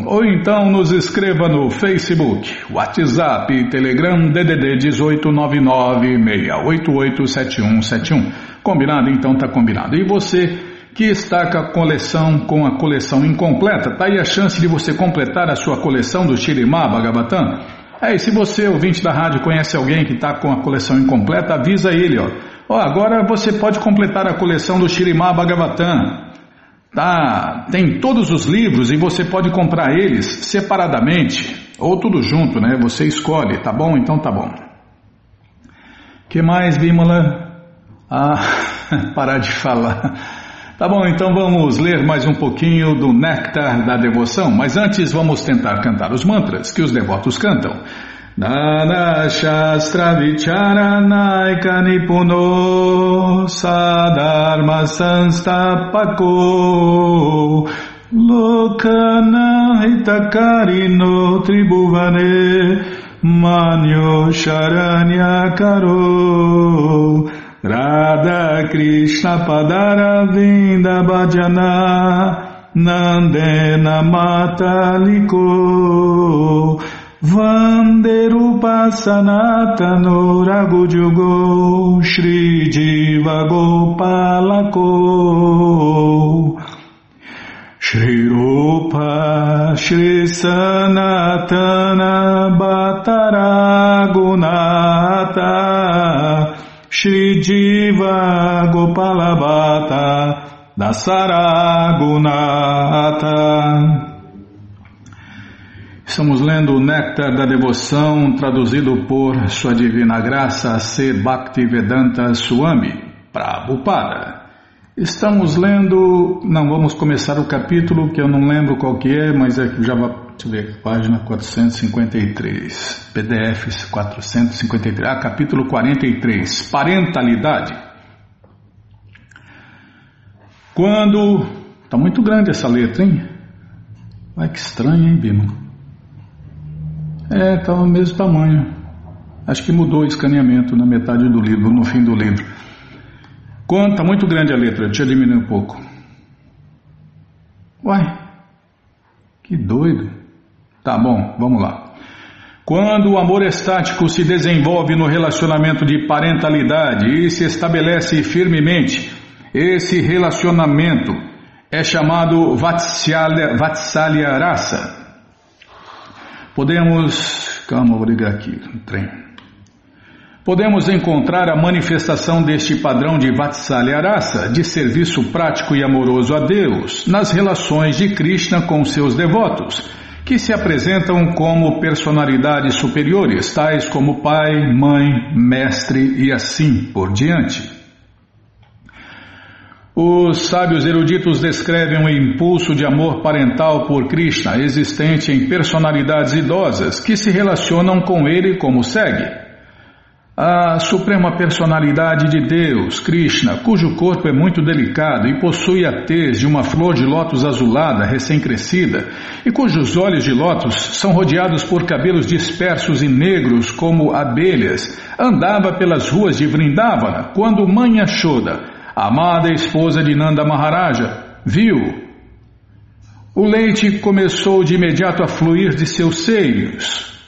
ou então nos escreva no Facebook, WhatsApp, Telegram DDD 18996887171. Combinado? Então tá combinado. E você que está com a coleção com a coleção incompleta, está aí a chance de você completar a sua coleção do Shirimá Bhagavatam. É, e se você, ouvinte da rádio, conhece alguém que está com a coleção incompleta, avisa ele, ó. ó. agora você pode completar a coleção do Shirimá Bhagavatam. Tá, tem todos os livros e você pode comprar eles separadamente Ou tudo junto, né? Você escolhe, tá bom? Então tá bom. que mais, Bímola? Ah, parar de falar. Tá bom, então vamos ler mais um pouquinho do Néctar da Devoção, mas antes vamos tentar cantar os mantras que os devotos cantam. Nana Shastra Vicharanaika Nipuno Sadharma Sanstapako Lokana Hitakarino Tribhuvane Manyo Sharanya Karo Radha Krishna Padara Vinda Bhajana Nandena Mataliko Vanderupa Sanatano Ragujugo Shri Jiva Gopalako Shri Rupa Shri Sanatana Bhattaragunata Shri Jiva Gopalabhata Dasaragunata Estamos lendo o Néctar da Devoção, traduzido por Sua Divina Graça C. Bhaktivedanta Swami, Prabhupada. Estamos lendo, não vamos começar o capítulo que eu não lembro qual que é, mas é que já vai, deixa eu ver, página 453, PDF 453, ah, capítulo 43, Parentalidade. Quando, está muito grande essa letra, hein? Ai que estranho, hein, Bino? É, tá no mesmo tamanho. Acho que mudou o escaneamento na metade do livro, no fim do livro. Quanto, muito grande a letra, deixa eu diminuir um pouco. Uai, que doido. Tá bom, vamos lá. Quando o amor estático se desenvolve no relacionamento de parentalidade e se estabelece firmemente, esse relacionamento é chamado Vatsalya, Vatsalya Rasa. Podemos. Calma, vou ligar aqui o trem. Podemos encontrar a manifestação deste padrão de Vatsalya Rasa, de serviço prático e amoroso a Deus, nas relações de Krishna com seus devotos, que se apresentam como personalidades superiores, tais como pai, mãe, mestre e assim por diante. Os sábios eruditos descrevem o impulso de amor parental por Krishna existente em personalidades idosas que se relacionam com ele como segue. A suprema personalidade de Deus, Krishna, cujo corpo é muito delicado e possui a tez de uma flor de lótus azulada recém-crescida, e cujos olhos de lótus são rodeados por cabelos dispersos e negros como abelhas, andava pelas ruas de Vrindavana quando Mãe Yashoda, amada esposa de Nanda Maharaja, viu. O leite começou de imediato a fluir de seus seios.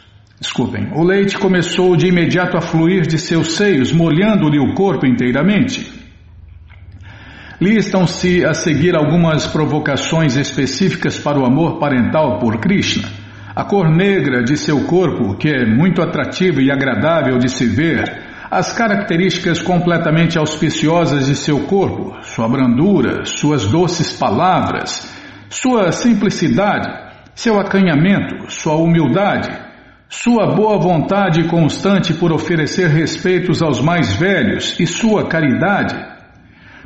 Desculpem, o leite começou de imediato a fluir de seus seios, molhando-lhe o corpo inteiramente. Listam-se a seguir algumas provocações específicas para o amor parental por Krishna. A cor negra de seu corpo, que é muito atrativa e agradável de se ver, as características completamente auspiciosas de seu corpo, sua brandura, suas doces palavras, sua simplicidade, seu acanhamento, sua humildade, sua boa vontade constante por oferecer respeitos aos mais velhos e sua caridade.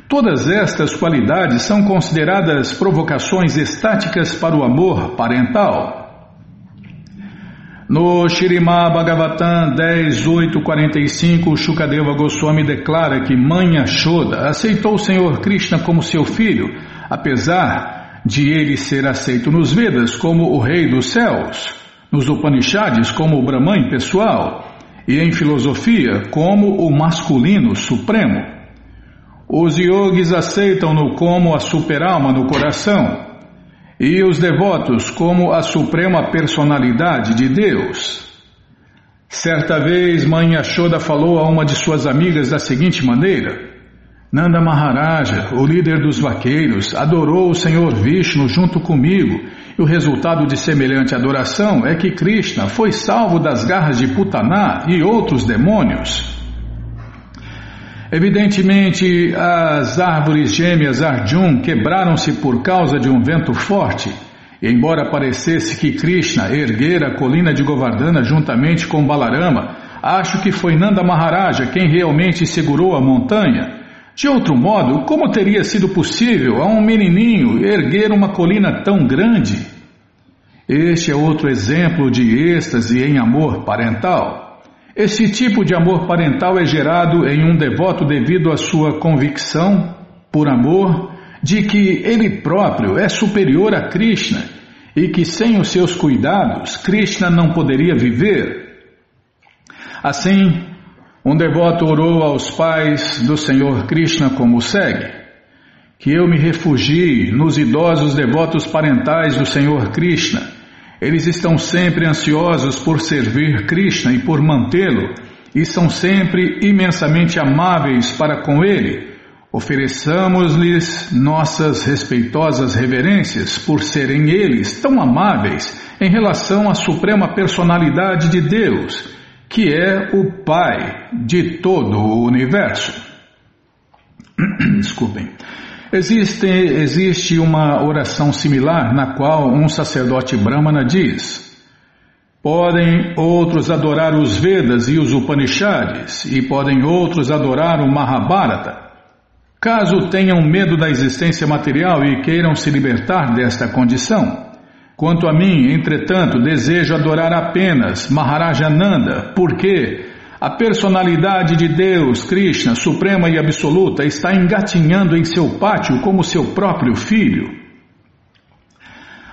Todas estas qualidades são consideradas provocações estáticas para o amor parental. No Shirimá Bhagavatam 10.8.45, Shukadeva Goswami declara que Mãe Ashoda aceitou o Senhor Krishna como seu filho, apesar de ele ser aceito nos Vedas como o Rei dos Céus, nos Upanishads como o Brahman pessoal e em filosofia como o masculino supremo. Os yogis aceitam-no como a superalma no coração e os devotos como a suprema personalidade de Deus. Certa vez, Mãe Yashoda falou a uma de suas amigas da seguinte maneira: Nanda Maharaja, o líder dos vaqueiros, adorou o Senhor Vishnu junto comigo, e o resultado de semelhante adoração é que Krishna foi salvo das garras de Putaná e outros demônios. Evidentemente, as árvores gêmeas Arjun quebraram-se por causa de um vento forte, E embora parecesse que Krishna erguera a colina de Govardhana juntamente com Balarama, acho que foi Nanda Maharaja quem realmente segurou a montanha. De outro modo, como teria sido possível a um menininho erguer uma colina tão grande? Este é outro exemplo de êxtase em amor parental. Esse tipo de amor parental é gerado em um devoto devido à sua convicção, por amor, de que ele próprio é superior a Krishna e que sem os seus cuidados Krishna não poderia viver. Assim, um devoto orou aos pais do Senhor Krishna como segue: Que eu me refugie nos idosos devotos parentais do Senhor Krishna. Eles estão sempre ansiosos por servir Krishna e por mantê-lo, e são sempre imensamente amáveis para com ele. Ofereçamos-lhes nossas respeitosas reverências por serem eles tão amáveis em relação à suprema personalidade de Deus que é o Pai de todo o universo. Desculpem. Existe, existe uma oração similar na qual um sacerdote brahmana diz: Podem outros adorar os Vedas e os Upanishads, e podem outros adorar o Mahabharata. Caso tenham medo da existência material e queiram se libertar desta condição, Quanto a mim, entretanto, desejo adorar apenas Maharajananda, porque a personalidade de Deus, Krishna, suprema e absoluta, está engatinhando em seu pátio como seu próprio filho.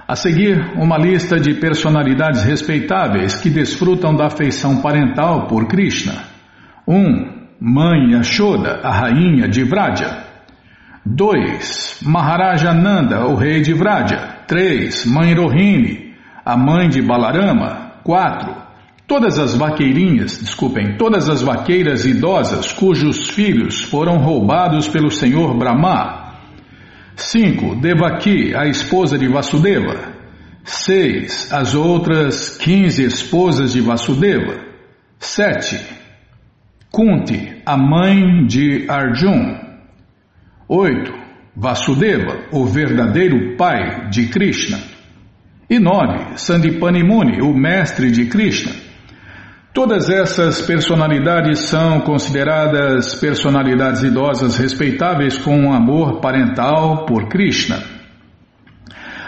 A seguir, uma lista de personalidades respeitáveis que desfrutam da afeição parental por Krishna. 1. Um, Mãe Yashoda, a rainha de Vraja. 2. Maharajananda, o rei de Vraja. 3. Mãe Rohini, a mãe de Balarama. 4. Todas as vaqueirinhas, desculpem, todas as vaqueiras idosas cujos filhos foram roubados pelo senhor Brahma. 5. Devaki, a esposa de Vasudeva. 6. As outras 15 esposas de Vasudeva. 7. Kunti, a mãe de Arjun. 8. Vasudeva, o verdadeiro pai de Krishna. E nove, Sandipani Muni, o mestre de Krishna. Todas essas personalidades são consideradas personalidades idosas respeitáveis com um amor parental por Krishna.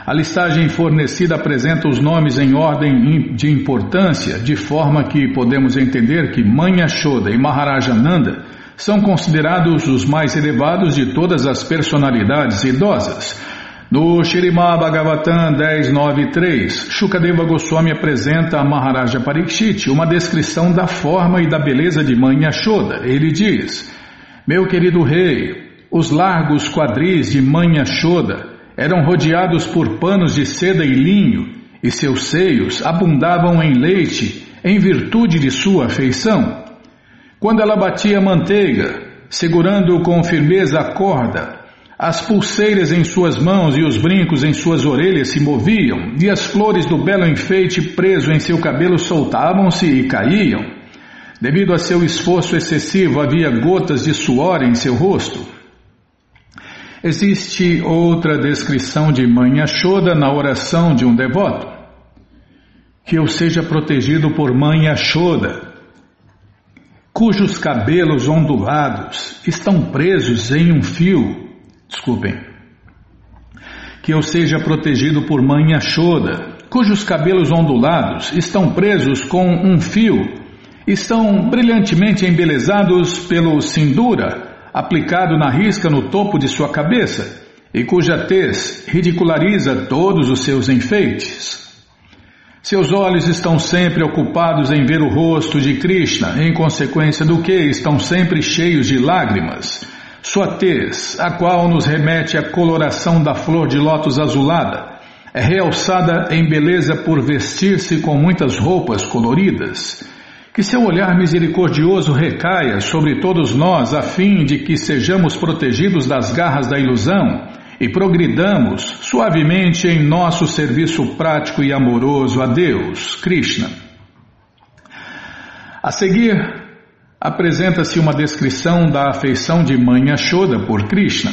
A listagem fornecida apresenta os nomes em ordem de importância, de forma que podemos entender que Mãe Ashoda e Maharajananda são considerados os mais elevados de todas as personalidades idosas. No Shirimá Bhagavatam 10.9.3, Shukadeva Goswami apresenta a Maharaja Parikshit uma descrição da forma e da beleza de Mãe Yashoda. Ele diz, Meu querido rei, os largos quadris de Mãe Yashoda eram rodeados por panos de seda e linho, e seus seios abundavam em leite em virtude de sua afeição. Quando ela batia manteiga, segurando com firmeza a corda, as pulseiras em suas mãos e os brincos em suas orelhas se moviam, e as flores do belo enfeite preso em seu cabelo soltavam-se e caíam. Devido a seu esforço excessivo, havia gotas de suor em seu rosto. Existe outra descrição de Mãe Ashoda na oração de um devoto. Que eu seja protegido por Mãe Ashoda, cujos cabelos ondulados estão presos em um fio. Desculpem. Que eu seja protegido por Mãe Ashoda, cujos cabelos ondulados estão presos com um fio, estão brilhantemente embelezados pelo sindura aplicado na risca no topo de sua cabeça e cuja tez ridiculariza todos os seus enfeites. Seus olhos estão sempre ocupados em ver o rosto de Krishna, em consequência do que estão sempre cheios de lágrimas. Sua tez, a qual nos remete à coloração da flor de lótus azulada, é realçada em beleza por vestir-se com muitas roupas coloridas. Que seu olhar misericordioso recaia sobre todos nós, a fim de que sejamos protegidos das garras da ilusão e progridamos suavemente em nosso serviço prático e amoroso a Deus, Krishna. A seguir, apresenta-se uma descrição da afeição de Mãe Ashoda por Krishna.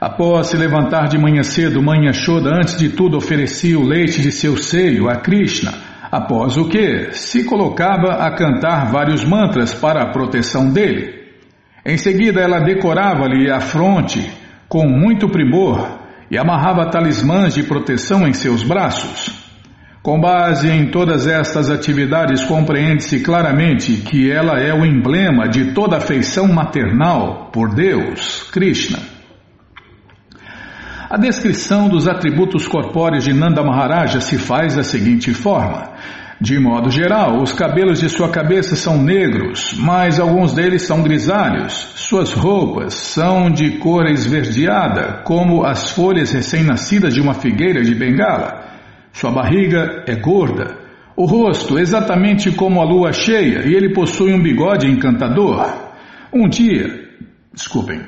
Após se levantar de manhã cedo, Mãe Yashoda antes de tudo oferecia o leite de seu seio a Krishna, após o que se colocava a cantar vários mantras para a proteção dele. Em seguida, ela decorava-lhe a fronte com muito primor e amarrava talismãs de proteção em seus braços. Com base em todas estas atividades, compreende-se claramente que ela é o emblema de toda afeição maternal por Deus, Krishna. A descrição dos atributos corpóreos de Nanda Maharaja se faz da seguinte forma. De modo geral, os cabelos de sua cabeça são negros, mas alguns deles são grisalhos. Suas roupas são de cor esverdeada, como as folhas recém-nascidas de uma figueira de bengala. Sua barriga é gorda, o rosto exatamente como a lua cheia e ele possui um bigode encantador. Um dia, desculpem,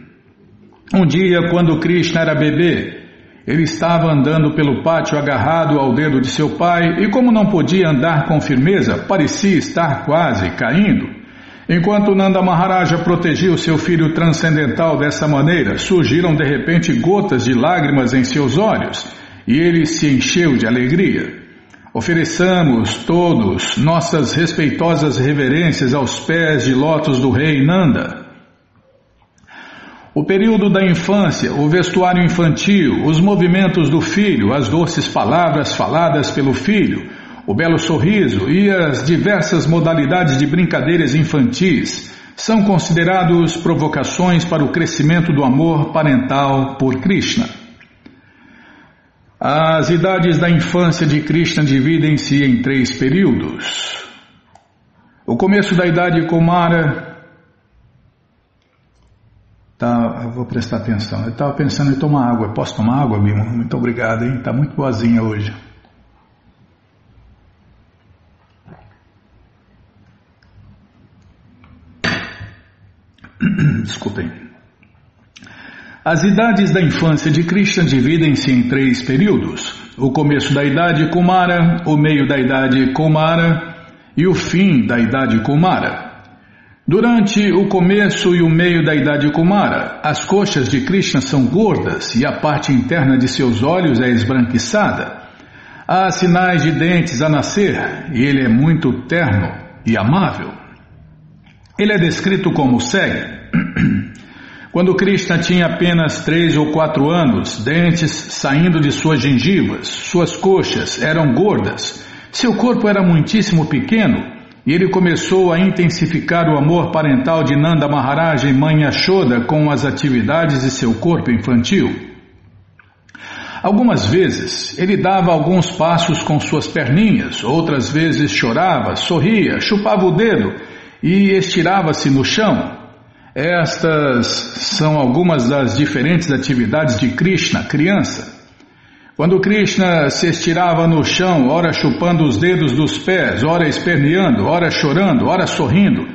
um dia quando Krishna era bebê, ele estava andando pelo pátio agarrado ao dedo de seu pai e, como não podia andar com firmeza, parecia estar quase caindo. Enquanto Nanda Maharaja protegia o seu filho transcendental dessa maneira, surgiram de repente gotas de lágrimas em seus olhos e ele se encheu de alegria. Ofereçamos todos nossas respeitosas reverências aos pés de lótus do rei Nanda. O período da infância, o vestuário infantil, os movimentos do filho, as doces palavras faladas pelo filho, o belo sorriso e as diversas modalidades de brincadeiras infantis são considerados provocações para o crescimento do amor parental por Krishna. As idades da infância de Krishna dividem-se em três períodos. O começo da idade Kumara. Tá, vou prestar atenção. Eu estava pensando em tomar água. Posso tomar água, Bima? Muito obrigado, hein? Está muito boazinha hoje. Desculpem. As idades da infância de Krishna dividem-se em três períodos: o começo da idade Kumara, o meio da idade Kumara e o fim da idade Kumara. Durante o começo e o meio da idade Kumara, as coxas de Krishna são gordas e a parte interna de seus olhos é esbranquiçada. Há sinais de dentes a nascer e ele é muito terno e amável. Ele é descrito como segue. Quando Krishna tinha apenas três ou quatro anos, dentes saindo de suas gengivas, suas coxas eram gordas, seu corpo era muitíssimo pequeno e ele começou a intensificar o amor parental de Nanda Maharaj e Mãe Yashoda com as atividades de seu corpo infantil. Algumas vezes ele dava alguns passos com suas perninhas, outras vezes chorava, sorria, chupava o dedo e estirava-se no chão, estas são algumas das diferentes atividades de Krishna, criança. Quando Krishna se estirava no chão, ora chupando os dedos dos pés, ora esperneando, ora chorando, ora sorrindo,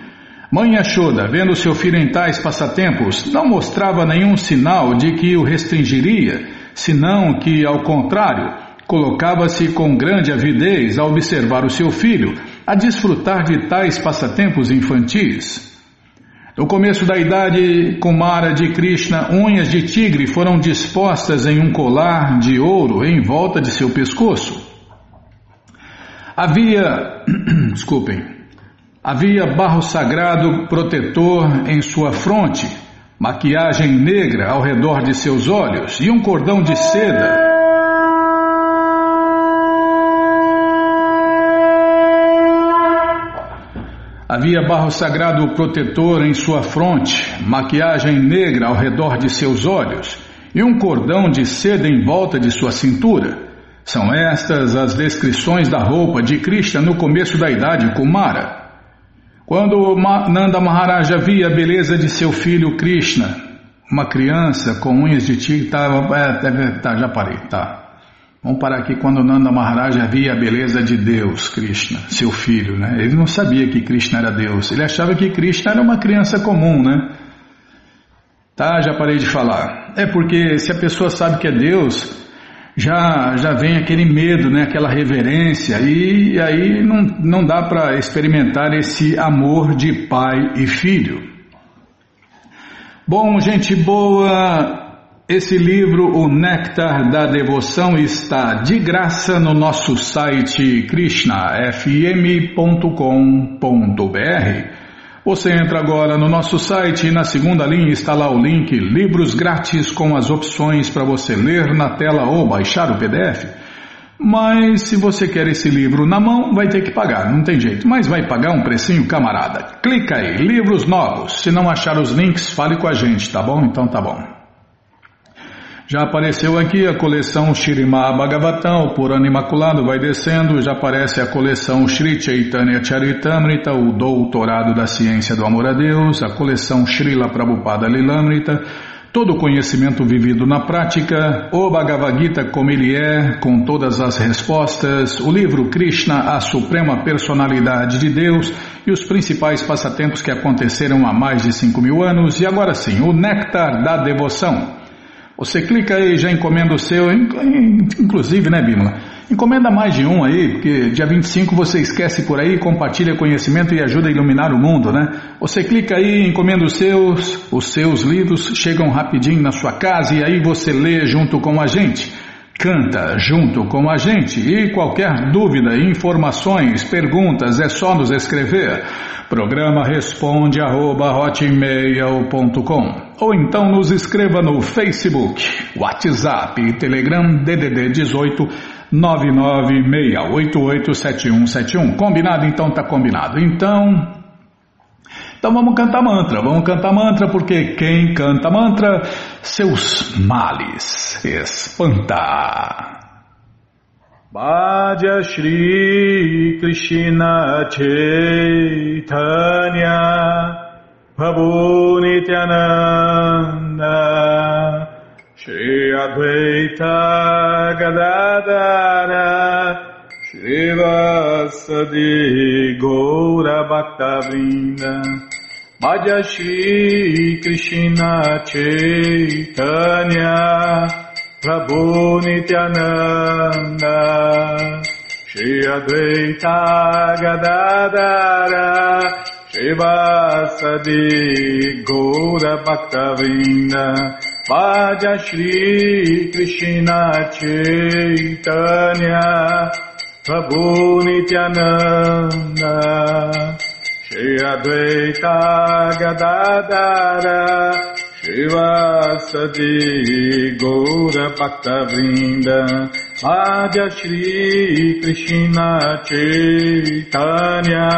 Mãe Yashoda, vendo seu filho em tais passatempos, não mostrava nenhum sinal de que o restringiria, senão que, ao contrário, colocava-se com grande avidez a observar o seu filho, a desfrutar de tais passatempos infantis. No começo da idade Kumara de Krishna, unhas de tigre foram dispostas em um colar de ouro em volta de seu pescoço. Havia, desculpem, havia barro sagrado protetor em sua fronte, maquiagem negra ao redor de seus olhos e um cordão de seda Havia barro sagrado protetor em sua fronte, maquiagem negra ao redor de seus olhos e um cordão de seda em volta de sua cintura. São estas as descrições da roupa de Krishna no começo da idade Kumara. Quando Nanda Maharaja via a beleza de seu filho Krishna, uma criança com unhas de tigre, tá, é, tá, já parei, tá. Vamos parar aqui quando Nanda Maharaj via a beleza de Deus, Krishna, seu filho, né? Ele não sabia que Krishna era Deus, ele achava que Krishna era uma criança comum, né? Tá, já parei de falar. É porque se a pessoa sabe que é Deus, já, já vem aquele medo, né? aquela reverência, e aí não, não dá para experimentar esse amor de pai e filho. Bom, gente boa, Esse livro, O Néctar da Devoção, está de graça no nosso site krishnafm.com.br. Você entra agora no nosso site e na segunda linha está lá o link Livros Grátis com as opções para você ler na tela ou baixar o PDF. Mas se você quer esse livro na mão, vai ter que pagar, não tem jeito. Mas vai pagar um precinho, camarada. Clica aí, livros novos. Se não achar os links, fale com a gente, tá bom? Então tá bom. Já apareceu aqui a coleção Shirimá Bhagavatam, por ano imaculado, vai descendo, já aparece a coleção Sri Chaitanya Charitamrita, o doutorado da ciência do amor a Deus, a coleção Srila Prabhupada Lilamrita, todo o conhecimento vivido na prática, o Bhagavad Gita como ele é, com todas as respostas, o livro Krishna, a suprema personalidade de Deus e os principais passatempos que aconteceram há mais de cinco mil anos, e agora sim, o Néctar da Devoção. Você clica aí e já encomenda o seu, inclusive, né, Bímola? Encomenda mais de um aí, porque dia 25 você esquece por aí, compartilha conhecimento e ajuda a iluminar o mundo, né? Você clica aí, encomenda os seus, os seus livros chegam rapidinho na sua casa e aí você lê junto com a gente. Canta junto com a gente e qualquer dúvida, informações, perguntas é só nos escrever. Programa responde arroba, ou então nos escreva no Facebook, WhatsApp e Telegram DDD 18 996887171. Combinado? Então tá combinado. Então, então vamos cantar mantra, vamos cantar mantra porque quem canta mantra, seus males espanta. Bhaja Shri Krishna Chaitanya Prabhu Nityananda Shri Advaita Gadadara Srivasadi Gaura Bhaktavrinda Bhaja Shri Krishna Chaitanya Prabhu Nityananda Shri Advaita Gadadara Shivasadi Gaura Bhaktavrinda Vaja Shri Krishna Chaitanya Prabhu Nityananda Shri Advaita Gadadara Shivasadi Gaura Bhaktavrinda Madhya Shri Krishna Chaitanya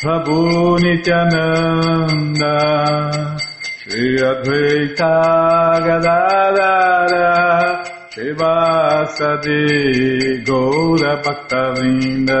Prabhu Nityananda Shri Advaita Gadadara Shivasadi Gaura Bhaktavrinda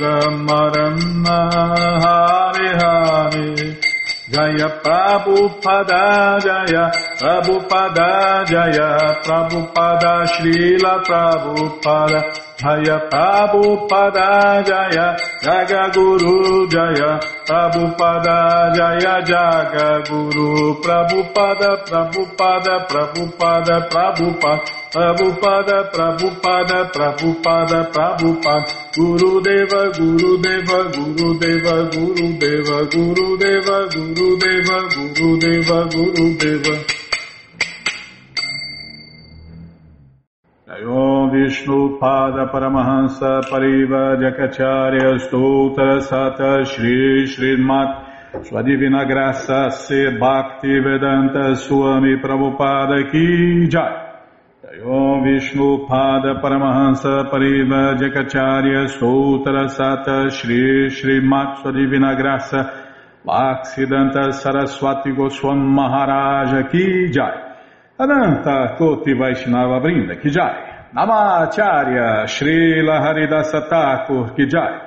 Rama Hare Hare Jaya Prabhupada Jaya Prabhupada Jaya Prabhupada Srila Prabhupada Jaya Prabhupada Jaya Jaga Guru Jaya Prabhupada Jaya Jaga Guru Prabhupada Prabhupada Prabhupada Prabhupada Prabhupada Prabhupada Prabhupada Prabhupada Guru Deva Guru Deva Guru Deva Guru Deva Guru Deva Guru Deva Guru Deva Guru Deva Om Vishnu Pada Paramahansa Pariva Jakacharya Stoutra Sata Shri Srimat Sua Divina Graça Se Bhakti Vedanta Swami Prabhupada Ki Jai. Om Vishnu Pada Paramahansa Pariva Jakacharya Stoutra Sata Shri Srimat Sua Divina Graça Bhaksidanta Saraswati Goswam Maharaja Ki Jai. Ananta Koti Vaishnava Brinda Ki Jai Namacharya Srila Haridasa Thakur Kijai,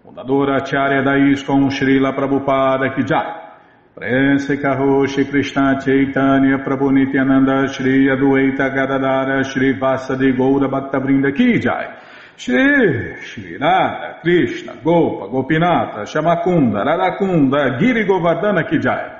fundadora Acharya da ISKCON Srila Prabhupada Kijai, Prense Karoshi Krishna Chaitanya Prabhu Nityananda Shri Adueita Gadadara Shri Vasadi Goura Bhaktavrinda Kijai, Shri Shri Krishna Gopa Gopinata Shamakunda Radakunda Giri Govardhana Kijai,